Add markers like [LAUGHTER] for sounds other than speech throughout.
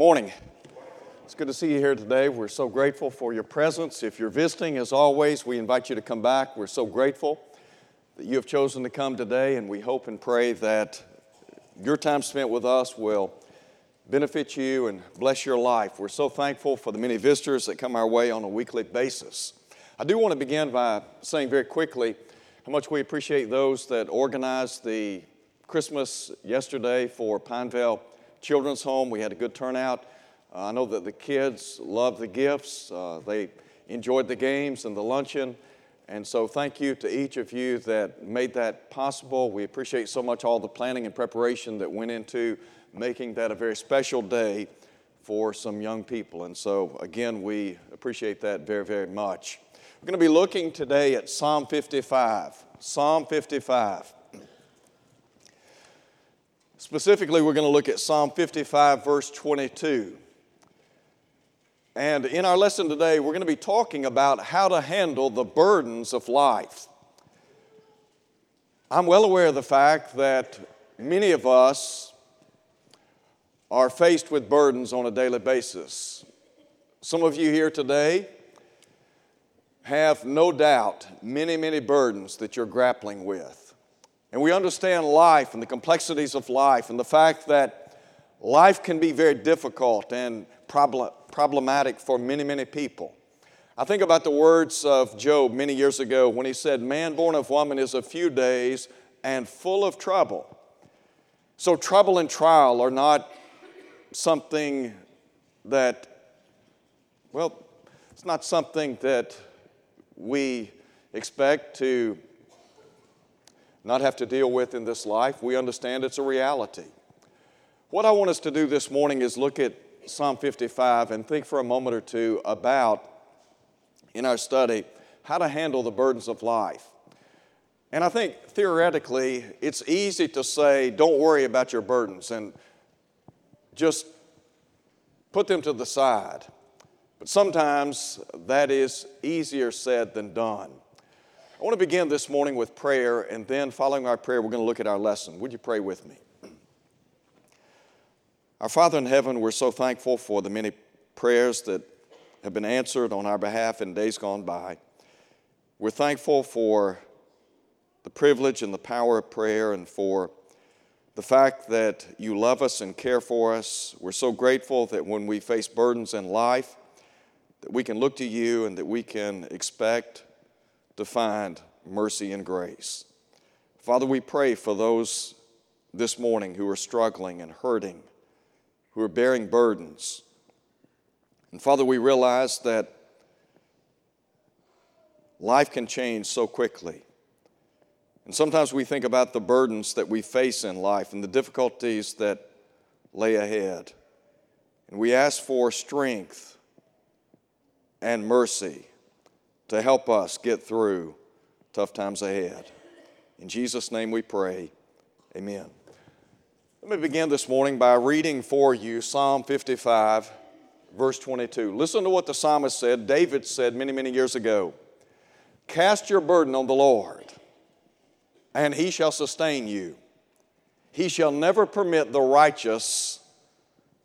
morning. It's good to see you here today. We're so grateful for your presence. If you're visiting, as always, we invite you to come back. We're so grateful that you have chosen to come today, and we hope and pray that your time spent with us will benefit you and bless your life. We're so thankful for the many visitors that come our way on a weekly basis. I do want to begin by saying very quickly how much we appreciate those that organized the Christmas yesterday for Pineville Children's Home. We had a good turnout. Uh, I know that the kids loved the gifts, uh, they enjoyed the games and the luncheon. And so, thank you to each of you that made that possible. We appreciate so much all the planning and preparation that went into making that a very special day for some young people. And so, again, we appreciate that very, very much. We're going to be looking today at Psalm 55. Psalm 55. Specifically, we're going to look at Psalm 55, verse 22. And in our lesson today, we're going to be talking about how to handle the burdens of life. I'm well aware of the fact that many of us are faced with burdens on a daily basis. Some of you here today have no doubt many, many burdens that you're grappling with. And we understand life and the complexities of life and the fact that life can be very difficult and problem, problematic for many, many people. I think about the words of Job many years ago when he said, Man born of woman is a few days and full of trouble. So, trouble and trial are not something that, well, it's not something that we expect to not have to deal with in this life. We understand it's a reality. What I want us to do this morning is look at Psalm 55 and think for a moment or two about, in our study, how to handle the burdens of life. And I think theoretically, it's easy to say, don't worry about your burdens and just put them to the side. But sometimes that is easier said than done. I want to begin this morning with prayer, and then following our prayer, we're going to look at our lesson. Would you pray with me? [CLEARS THROAT] Our Father in heaven, we're so thankful for the many prayers that have been answered on our behalf in days gone by. We're thankful for the privilege and the power of prayer and for the fact that you love us and care for us. We're so grateful that when we face burdens in life, that we can look to you and that we can expect to find mercy and grace. Father, we pray for those this morning who are struggling and hurting, who are bearing burdens. And Father, we realize that life can change so quickly. And sometimes we think about the burdens that we face in life and the difficulties that lay ahead. And we ask for strength and mercy to help us get through tough times ahead. In Jesus' name we pray. Amen. Let me begin this morning by reading for you Psalm 55, verse 22. Listen to what the psalmist said, David said many, many years ago Cast your burden on the Lord, and he shall sustain you. He shall never permit the righteous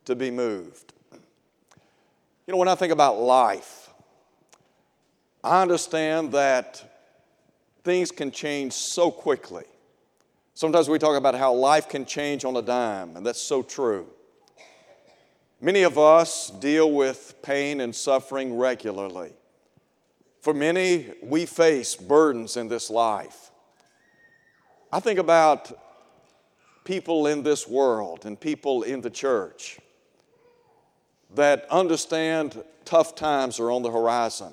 to be moved. You know, when I think about life, I understand that things can change so quickly. Sometimes we talk about how life can change on a dime, and that's so true. Many of us deal with pain and suffering regularly. For many, we face burdens in this life. I think about people in this world and people in the church that understand tough times are on the horizon.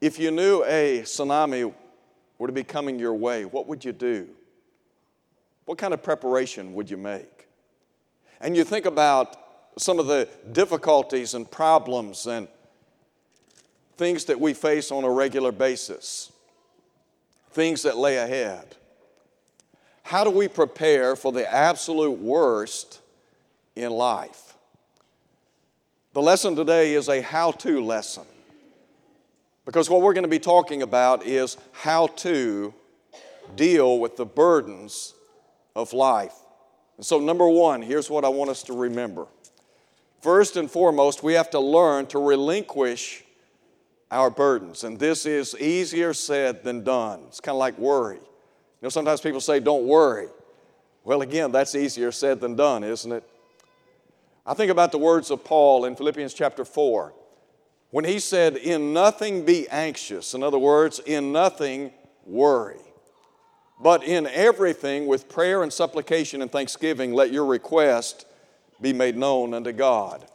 If you knew a tsunami were to be coming your way, what would you do? What kind of preparation would you make? And you think about some of the difficulties and problems and things that we face on a regular basis, things that lay ahead. How do we prepare for the absolute worst in life? The lesson today is a how to lesson. Because what we're going to be talking about is how to deal with the burdens of life. So, number one, here's what I want us to remember. First and foremost, we have to learn to relinquish our burdens. And this is easier said than done. It's kind of like worry. You know, sometimes people say, don't worry. Well, again, that's easier said than done, isn't it? I think about the words of Paul in Philippians chapter 4 when he said, In nothing be anxious. In other words, in nothing worry. But in everything, with prayer and supplication and thanksgiving, let your request be made known unto God.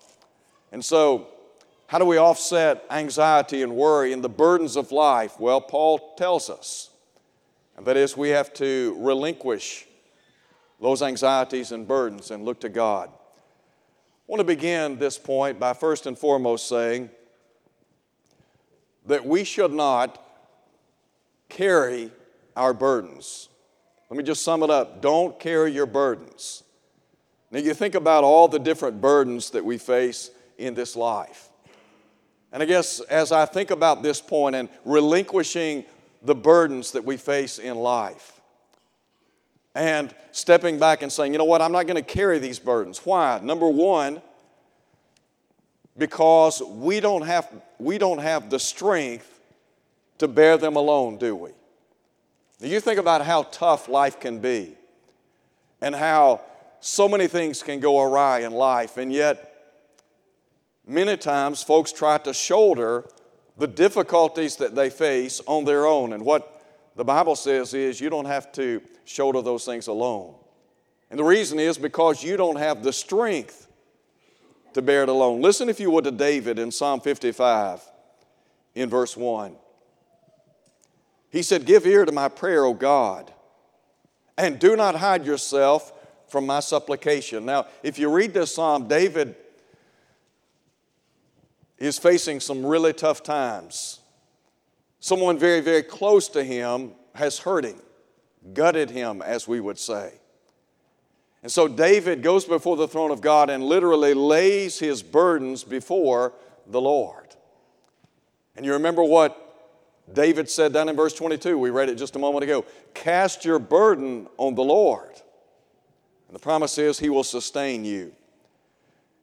And so, how do we offset anxiety and worry and the burdens of life? Well, Paul tells us, and that is, we have to relinquish those anxieties and burdens and look to God. I want to begin this point by first and foremost saying that we should not carry our burdens. Let me just sum it up. Don't carry your burdens. Now, you think about all the different burdens that we face in this life. And I guess as I think about this point and relinquishing the burdens that we face in life, and stepping back and saying, you know what, I'm not going to carry these burdens. Why? Number one, because we don't have, we don't have the strength to bear them alone, do we? Now, you think about how tough life can be and how so many things can go awry in life, and yet, many times, folks try to shoulder the difficulties that they face on their own. And what the Bible says is you don't have to shoulder those things alone. And the reason is because you don't have the strength to bear it alone. Listen, if you would, to David in Psalm 55 in verse 1. He said, Give ear to my prayer, O God, and do not hide yourself from my supplication. Now, if you read this psalm, David is facing some really tough times. Someone very, very close to him has hurt him, gutted him, as we would say. And so David goes before the throne of God and literally lays his burdens before the Lord. And you remember what David said down in verse 22, we read it just a moment ago cast your burden on the Lord. And the promise is he will sustain you.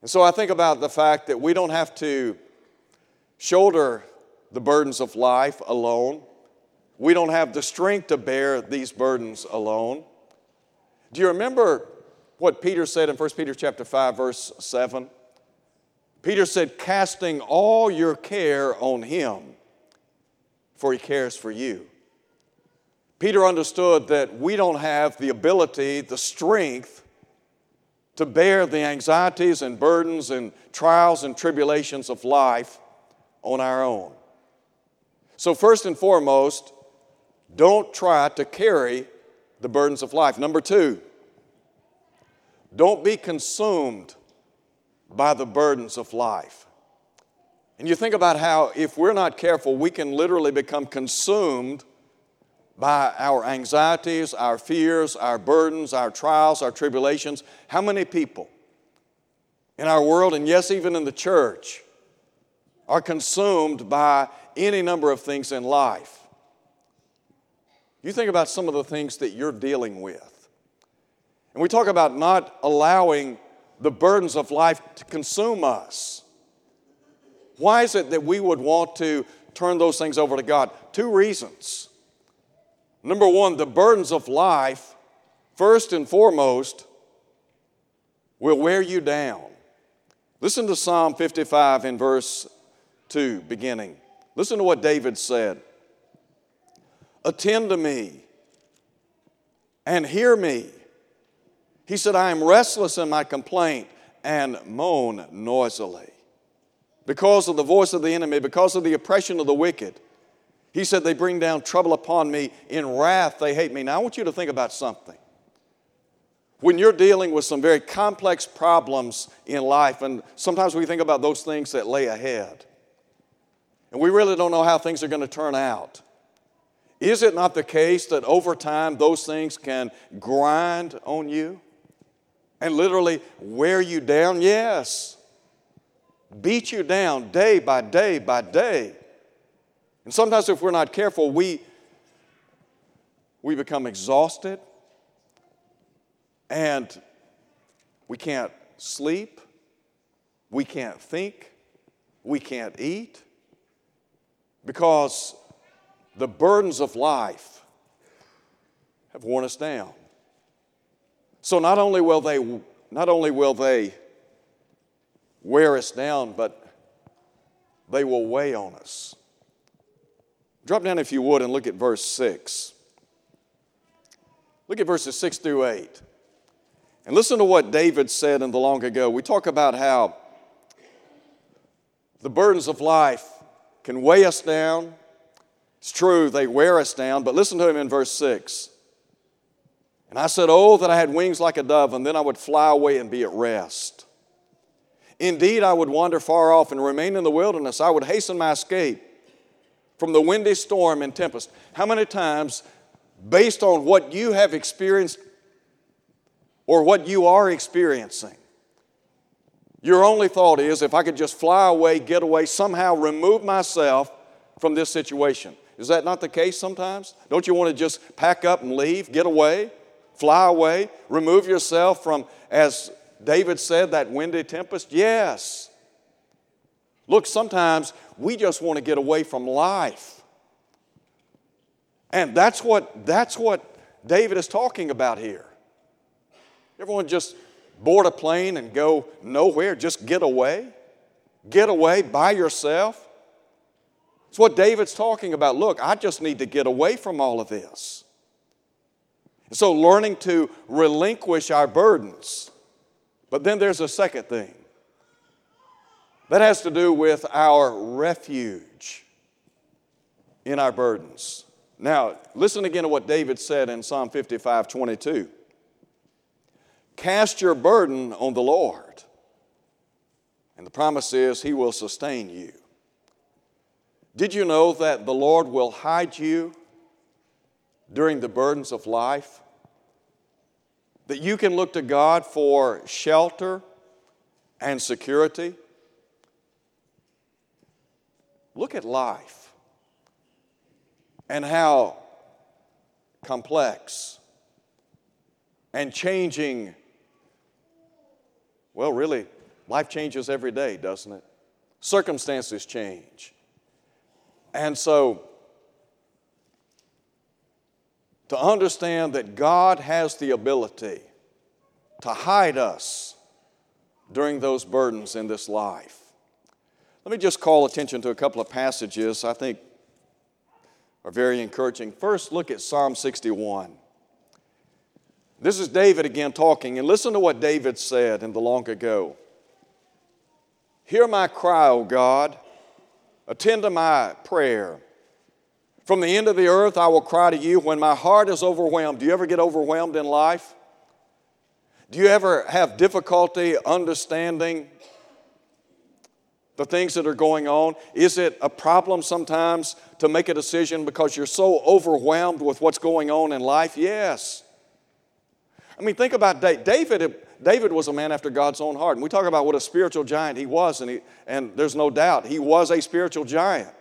And so I think about the fact that we don't have to shoulder the burdens of life alone. We don't have the strength to bear these burdens alone. Do you remember what Peter said in 1 Peter chapter 5 verse 7? Peter said casting all your care on him for he cares for you. Peter understood that we don't have the ability, the strength to bear the anxieties and burdens and trials and tribulations of life on our own. So, first and foremost, don't try to carry the burdens of life. Number two, don't be consumed by the burdens of life. And you think about how, if we're not careful, we can literally become consumed by our anxieties, our fears, our burdens, our trials, our tribulations. How many people in our world, and yes, even in the church, are consumed by any number of things in life? You think about some of the things that you're dealing with. And we talk about not allowing the burdens of life to consume us. Why is it that we would want to turn those things over to God? Two reasons. Number one, the burdens of life, first and foremost, will wear you down. Listen to Psalm 55 in verse 2, beginning. Listen to what David said Attend to me and hear me. He said, I am restless in my complaint and moan noisily because of the voice of the enemy, because of the oppression of the wicked. He said, They bring down trouble upon me. In wrath, they hate me. Now, I want you to think about something. When you're dealing with some very complex problems in life, and sometimes we think about those things that lay ahead, and we really don't know how things are going to turn out. Is it not the case that over time those things can grind on you and literally wear you down? Yes beat you down day by day by day. And sometimes, if we're not careful, we, we become exhausted and We can't sleep. We can't think. We can't eat because the burdens of life have worn us down. So not only will they not only will they wear us down, but they will weigh on us. Drop down, if you would, and look at verse 6. Look at verses 6 through 8. And listen to what David said in the long ago. We talk about how the burdens of life can weigh us down. It's true, they wear us down, but listen to him in verse 6. And I said, Oh, that I had wings like a dove, and then I would fly away and be at rest. Indeed, I would wander far off and remain in the wilderness. I would hasten my escape from the windy storm and tempest. How many times, based on what you have experienced or what you are experiencing, your only thought is if I could just fly away, get away, somehow remove myself from this situation. Is that not the case sometimes? Don't you want to just pack up and leave, get away? Fly away, remove yourself from, as David said, that windy tempest? Yes. Look, sometimes we just want to get away from life. And that's what, that's what David is talking about here. Everyone just board a plane and go nowhere, just get away? Get away by yourself? It's what David's talking about. Look, I just need to get away from all of this. So, learning to relinquish our burdens. But then there's a second thing that has to do with our refuge in our burdens. Now, listen again to what David said in Psalm 55 22. Cast your burden on the Lord, and the promise is He will sustain you. Did you know that the Lord will hide you during the burdens of life? That you can look to God for shelter and security? Look at life and how complex and changing. Well, really, life changes every day, doesn't it? Circumstances change. And so, to understand that God has the ability to hide us during those burdens in this life. Let me just call attention to a couple of passages I think are very encouraging. First, look at Psalm 61. This is David again talking, and listen to what David said in the long ago. Hear my cry, O God, attend to my prayer. From the end of the earth, I will cry to you when my heart is overwhelmed. Do you ever get overwhelmed in life? Do you ever have difficulty understanding the things that are going on? Is it a problem sometimes to make a decision because you're so overwhelmed with what's going on in life? Yes. I mean, think about David. David, was a man after God's own heart. And we talk about what a spiritual giant he was, and, he, and there's no doubt he was a spiritual giant.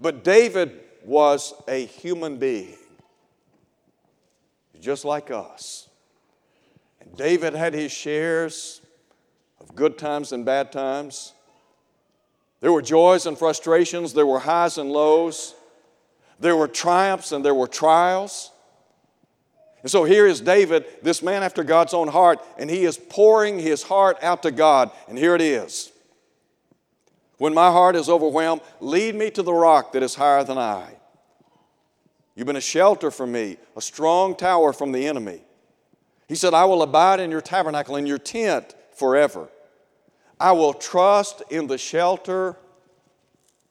But David was a human being, just like us. And David had his shares of good times and bad times. There were joys and frustrations, there were highs and lows, there were triumphs and there were trials. And so here is David, this man after God's own heart, and he is pouring his heart out to God. And here it is. When my heart is overwhelmed, lead me to the rock that is higher than I. You've been a shelter for me, a strong tower from the enemy. He said, I will abide in your tabernacle, in your tent forever. I will trust in the shelter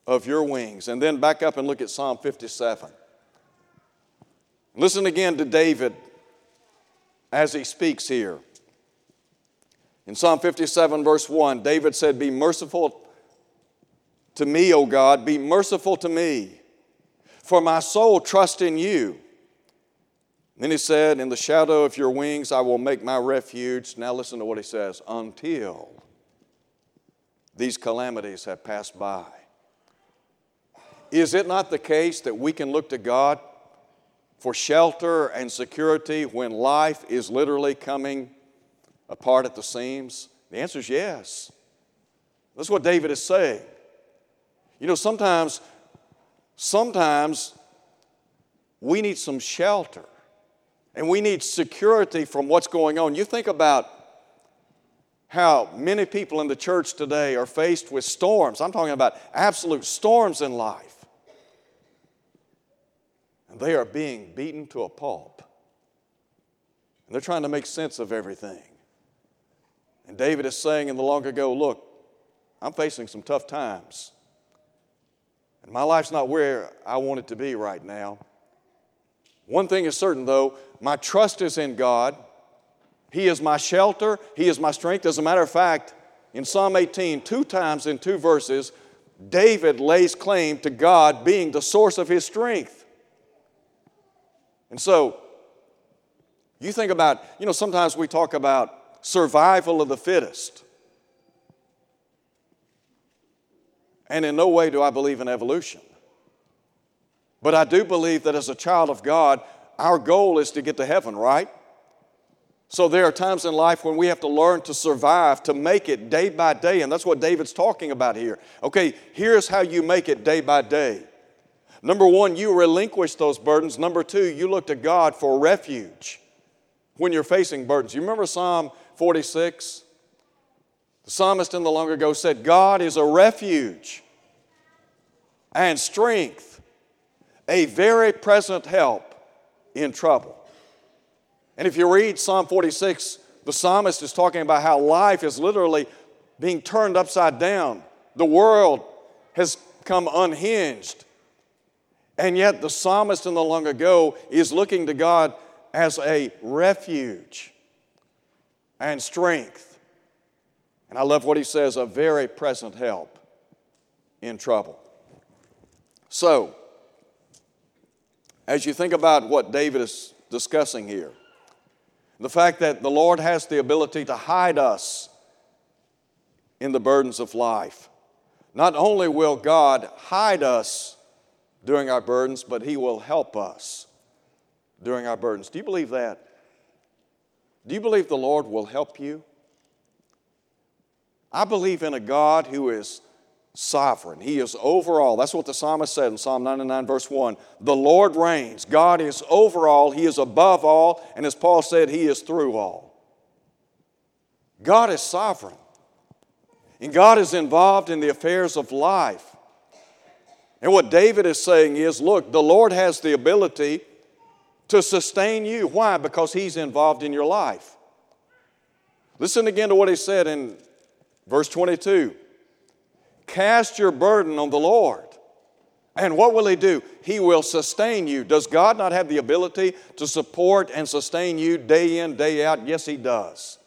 of your wings. And then back up and look at Psalm 57. Listen again to David as he speaks here. In Psalm 57, verse 1, David said, Be merciful to me, O God, be merciful to me, for my soul trusts in you. Then he said, In the shadow of your wings I will make my refuge. Now listen to what he says until these calamities have passed by. Is it not the case that we can look to God for shelter and security when life is literally coming apart at the seams? The answer is yes. That's what David is saying. You know, sometimes, sometimes we need some shelter and we need security from what's going on. You think about how many people in the church today are faced with storms. I'm talking about absolute storms in life. And they are being beaten to a pulp. And they're trying to make sense of everything. And David is saying in the long ago, look, I'm facing some tough times. And my life's not where I want it to be right now. One thing is certain, though my trust is in God. He is my shelter, He is my strength. As a matter of fact, in Psalm 18, two times in two verses, David lays claim to God being the source of his strength. And so, you think about, you know, sometimes we talk about survival of the fittest. And in no way do I believe in evolution. But I do believe that as a child of God, our goal is to get to heaven, right? So there are times in life when we have to learn to survive, to make it day by day, and that's what David's talking about here. Okay, here's how you make it day by day. Number one, you relinquish those burdens. Number two, you look to God for refuge when you're facing burdens. You remember Psalm 46? The psalmist in the long ago said, God is a refuge and strength a very present help in trouble. And if you read Psalm 46, the psalmist is talking about how life is literally being turned upside down. The world has come unhinged. And yet, the psalmist in the long ago is looking to God as a refuge and strength. And I love what he says a very present help in trouble. So, as you think about what David is discussing here. The fact that the Lord has the ability to hide us in the burdens of life. Not only will God hide us during our burdens, but He will help us during our burdens. Do you believe that? Do you believe the Lord will help you? I believe in a God who is sovereign. He is over all. That's what the psalmist said in Psalm 99, verse 1. The Lord reigns. God is over all. He is above all. And as Paul said, He is through all. God is sovereign. And God is involved in the affairs of life. And what David is saying is look, the Lord has the ability to sustain you. Why? Because He's involved in your life. Listen again to what He said in verse 22. Cast your burden on the Lord. And what will He do? He will sustain you. Does God not have the ability to support and sustain you day in, day out? Yes, He does.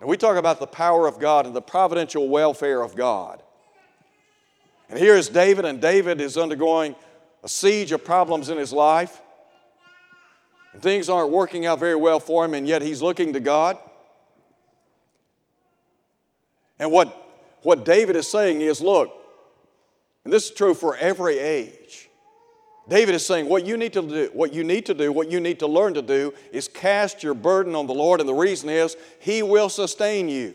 And we talk about the power of God and the providential welfare of God. And here is David, and David is undergoing a siege of problems in his life. And things aren't working out very well for him, and yet he's looking to God. And what what David is saying is look, and this is true for every age. David is saying what you need to do, what you need to do, what you need to learn to do is cast your burden on the Lord, and the reason is He will sustain you.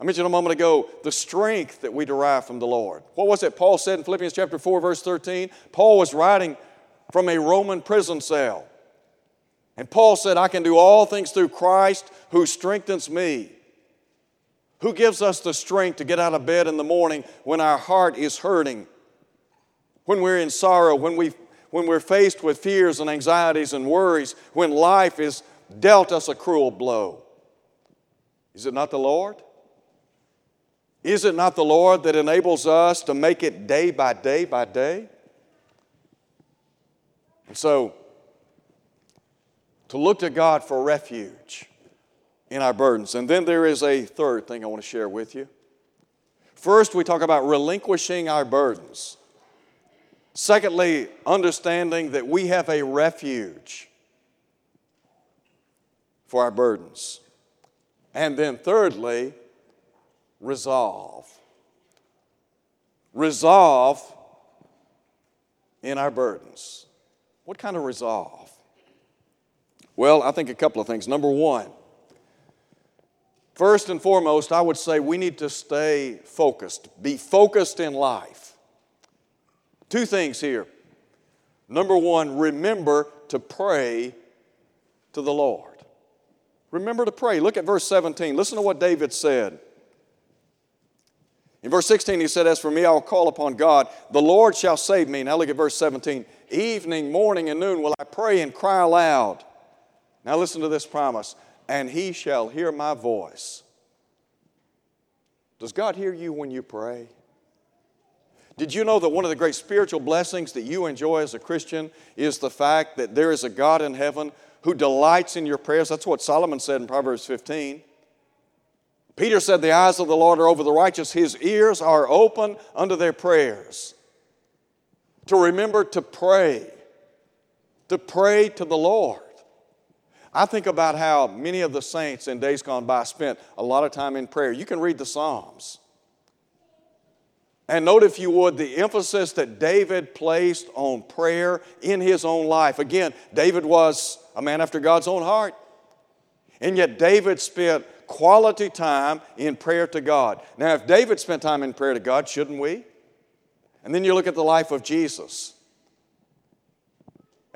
I mentioned a moment ago the strength that we derive from the Lord. What was it Paul said in Philippians chapter 4, verse 13? Paul was writing from a Roman prison cell. And Paul said, I can do all things through Christ who strengthens me. Who gives us the strength to get out of bed in the morning when our heart is hurting? When we're in sorrow, when, we, when we're faced with fears and anxieties and worries, when life has dealt us a cruel blow? Is it not the Lord? Is it not the Lord that enables us to make it day by day by day? And so, to look to God for refuge in our burdens. And then there is a third thing I want to share with you. First, we talk about relinquishing our burdens. Secondly, understanding that we have a refuge for our burdens. And then thirdly, resolve. Resolve in our burdens. What kind of resolve? Well, I think a couple of things. Number one, first and foremost, I would say we need to stay focused, be focused in life. Two things here. Number one, remember to pray to the Lord. Remember to pray. Look at verse 17. Listen to what David said. In verse 16, he said, As for me, I will call upon God. The Lord shall save me. Now look at verse 17. Evening, morning, and noon will I pray and cry aloud. Now listen to this promise. And he shall hear my voice. Does God hear you when you pray? Did you know that one of the great spiritual blessings that you enjoy as a Christian is the fact that there is a God in heaven who delights in your prayers? That's what Solomon said in Proverbs 15. Peter said, The eyes of the Lord are over the righteous, his ears are open unto their prayers. To remember to pray, to pray to the Lord. I think about how many of the saints in days gone by spent a lot of time in prayer. You can read the Psalms. And note, if you would, the emphasis that David placed on prayer in his own life. Again, David was a man after God's own heart. And yet, David spent quality time in prayer to God. Now, if David spent time in prayer to God, shouldn't we? And then you look at the life of Jesus.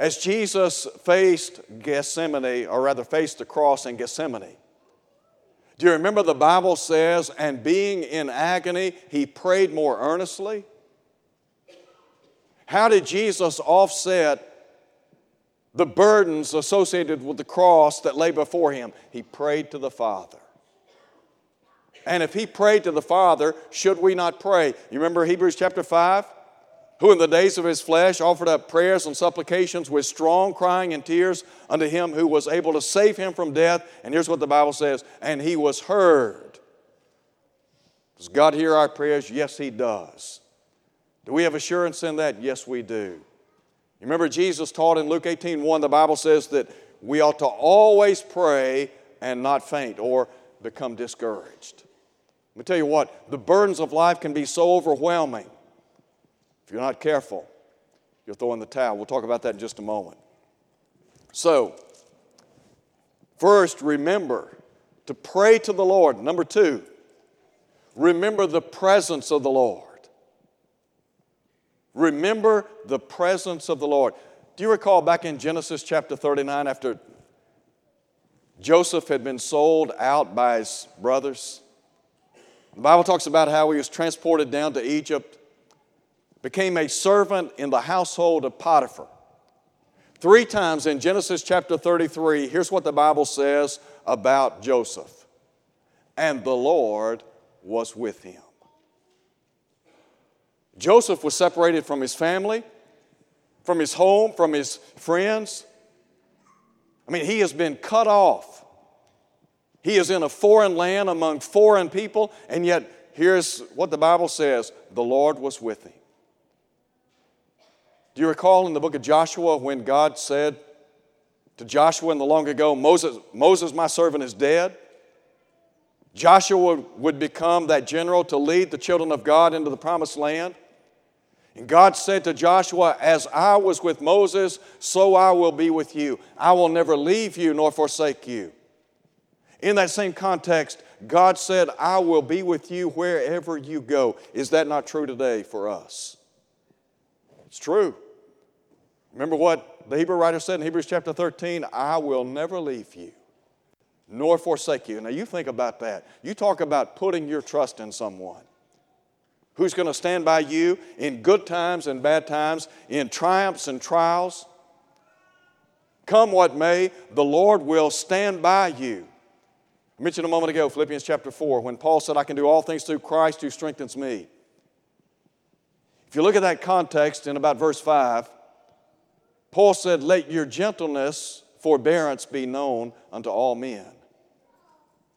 As Jesus faced Gethsemane, or rather faced the cross in Gethsemane, do you remember the Bible says, and being in agony, he prayed more earnestly? How did Jesus offset the burdens associated with the cross that lay before him? He prayed to the Father. And if he prayed to the Father, should we not pray? You remember Hebrews chapter 5? Who in the days of his flesh offered up prayers and supplications with strong crying and tears unto him who was able to save him from death. And here's what the Bible says and he was heard. Does God hear our prayers? Yes, he does. Do we have assurance in that? Yes, we do. You remember Jesus taught in Luke 18 1, the Bible says that we ought to always pray and not faint or become discouraged. Let me tell you what, the burdens of life can be so overwhelming if you're not careful, you'll throw in the towel. We'll talk about that in just a moment. So, first, remember to pray to the Lord. Number two, remember the presence of the Lord. Remember the presence of the Lord. Do you recall back in Genesis chapter 39 after Joseph had been sold out by his brothers? The Bible talks about how he was transported down to Egypt became a servant in the household of Potiphar. Three times in Genesis chapter 33, here's what the Bible says about Joseph. And the Lord was with him. Joseph was separated from his family, from his home, from his friends. I mean, he has been cut off. He is in a foreign land among foreign people, and yet here's what the Bible says the Lord was with him. Do you recall in the book of Joshua when God said to Joshua in the long ago, Moses, Moses, my servant, is dead? Joshua would become that general to lead the children of God into the promised land. And God said to Joshua, As I was with Moses, so I will be with you. I will never leave you nor forsake you. In that same context, God said, I will be with you wherever you go. Is that not true today for us? It's true. Remember what the Hebrew writer said in Hebrews chapter 13 I will never leave you nor forsake you. Now, you think about that. You talk about putting your trust in someone who's going to stand by you in good times and bad times, in triumphs and trials. Come what may, the Lord will stand by you. I mentioned a moment ago, Philippians chapter 4, when Paul said, I can do all things through Christ who strengthens me. If you look at that context in about verse 5, Paul said, Let your gentleness, forbearance be known unto all men.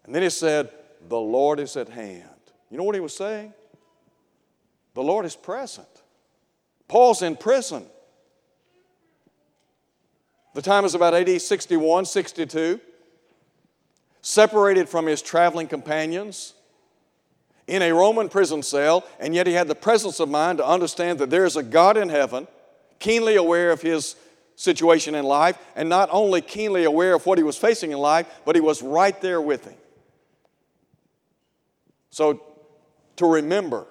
And then he said, The Lord is at hand. You know what he was saying? The Lord is present. Paul's in prison. The time is about AD 61, 62. Separated from his traveling companions in a Roman prison cell, and yet he had the presence of mind to understand that there is a God in heaven, keenly aware of his situation in life, and not only keenly aware of what he was facing in life, but he was right there with him. So, to remember,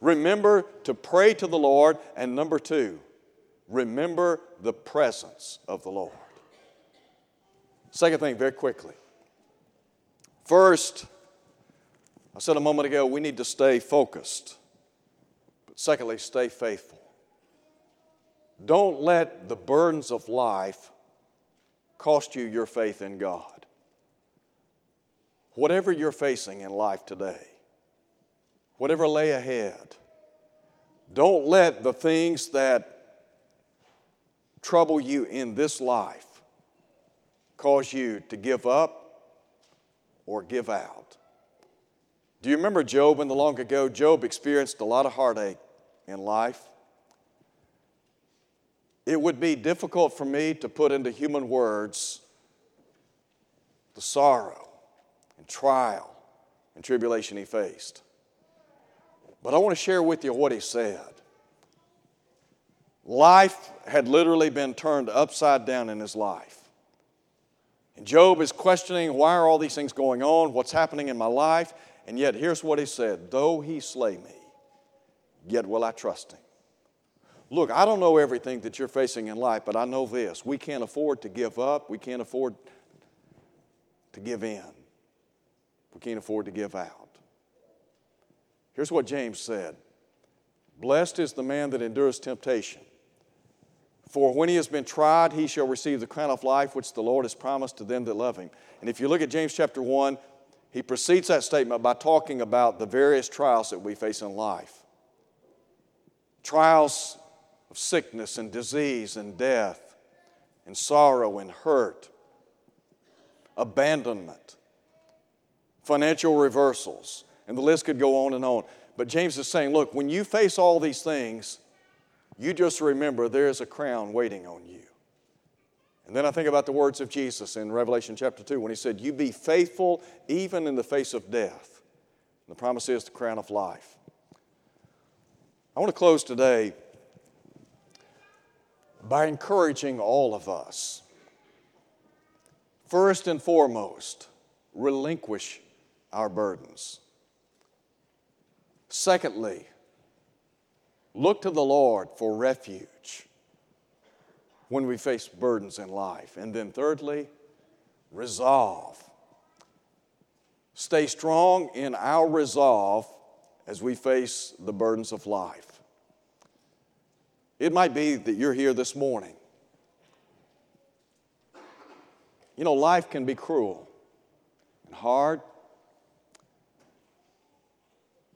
remember to pray to the Lord, and number two, remember the presence of the Lord. Second thing, very quickly. First, I said a moment ago, we need to stay focused. But secondly, stay faithful. Don't let the burdens of life cost you your faith in God. Whatever you're facing in life today, whatever lay ahead, don't let the things that trouble you in this life cause you to give up or give out. Do you remember Job in the long ago? Job experienced a lot of heartache in life. It would be difficult for me to put into human words the sorrow and trial and tribulation he faced. But I want to share with you what he said. Life had literally been turned upside down in his life. And Job is questioning why are all these things going on? What's happening in my life? And yet, here's what he said Though he slay me, yet will I trust him. Look, I don't know everything that you're facing in life, but I know this. We can't afford to give up. We can't afford to give in. We can't afford to give out. Here's what James said Blessed is the man that endures temptation. For when he has been tried, he shall receive the crown of life which the Lord has promised to them that love him. And if you look at James chapter 1, he precedes that statement by talking about the various trials that we face in life. Trials of sickness and disease and death and sorrow and hurt, abandonment, financial reversals, and the list could go on and on. But James is saying, look, when you face all these things, you just remember there is a crown waiting on you. And then I think about the words of Jesus in Revelation chapter 2 when he said, You be faithful even in the face of death. And the promise is the crown of life. I want to close today by encouraging all of us. First and foremost, relinquish our burdens. Secondly, look to the Lord for refuge when we face burdens in life. And then, thirdly, resolve. Stay strong in our resolve as we face the burdens of life. It might be that you're here this morning. You know, life can be cruel and hard,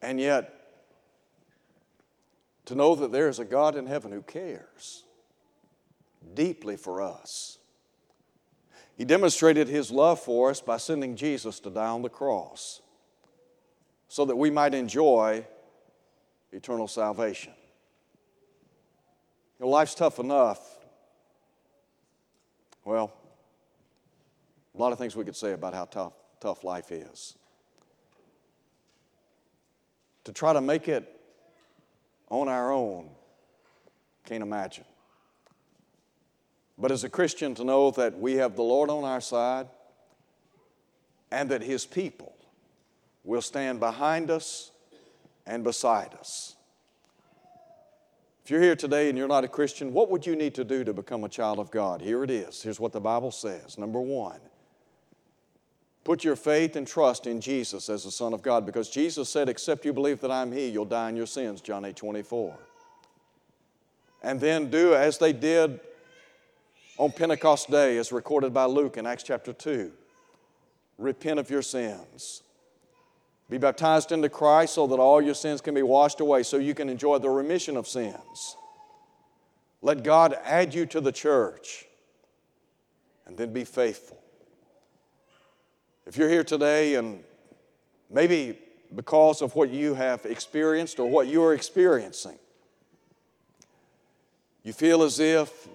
and yet to know that there is a God in heaven who cares deeply for us. He demonstrated his love for us by sending Jesus to die on the cross so that we might enjoy eternal salvation. You know, life's tough enough. Well, a lot of things we could say about how tough, tough life is. To try to make it on our own, can't imagine. But as a Christian, to know that we have the Lord on our side and that His people will stand behind us and beside us. If you're here today and you're not a Christian, what would you need to do to become a child of God? Here it is. Here's what the Bible says. Number one, put your faith and trust in Jesus as the Son of God because Jesus said, Except you believe that I'm He, you'll die in your sins, John 8 24. And then do as they did on Pentecost Day, as recorded by Luke in Acts chapter 2. Repent of your sins be baptized into Christ so that all your sins can be washed away, so you can enjoy the remission of sins. Let God add you to the church and then be faithful. If you're here today and maybe because of what you have experienced or what you are experiencing, you feel as if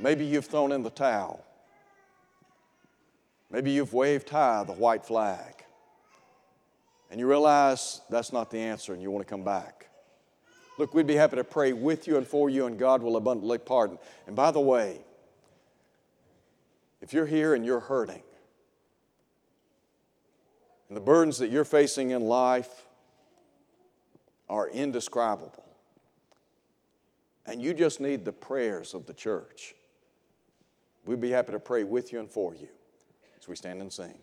maybe you've thrown in the towel. Maybe you've waved high the white flag and you realize that's not the answer and you want to come back, Look, we'd be happy to pray with you and for you, and God will abundantly pardon. And by the way, if you're here and you're hurting, and the burdens that you're facing in life are indescribable, and you just need the prayers of the church, we'd be happy to pray with you and for you as we stand and sing.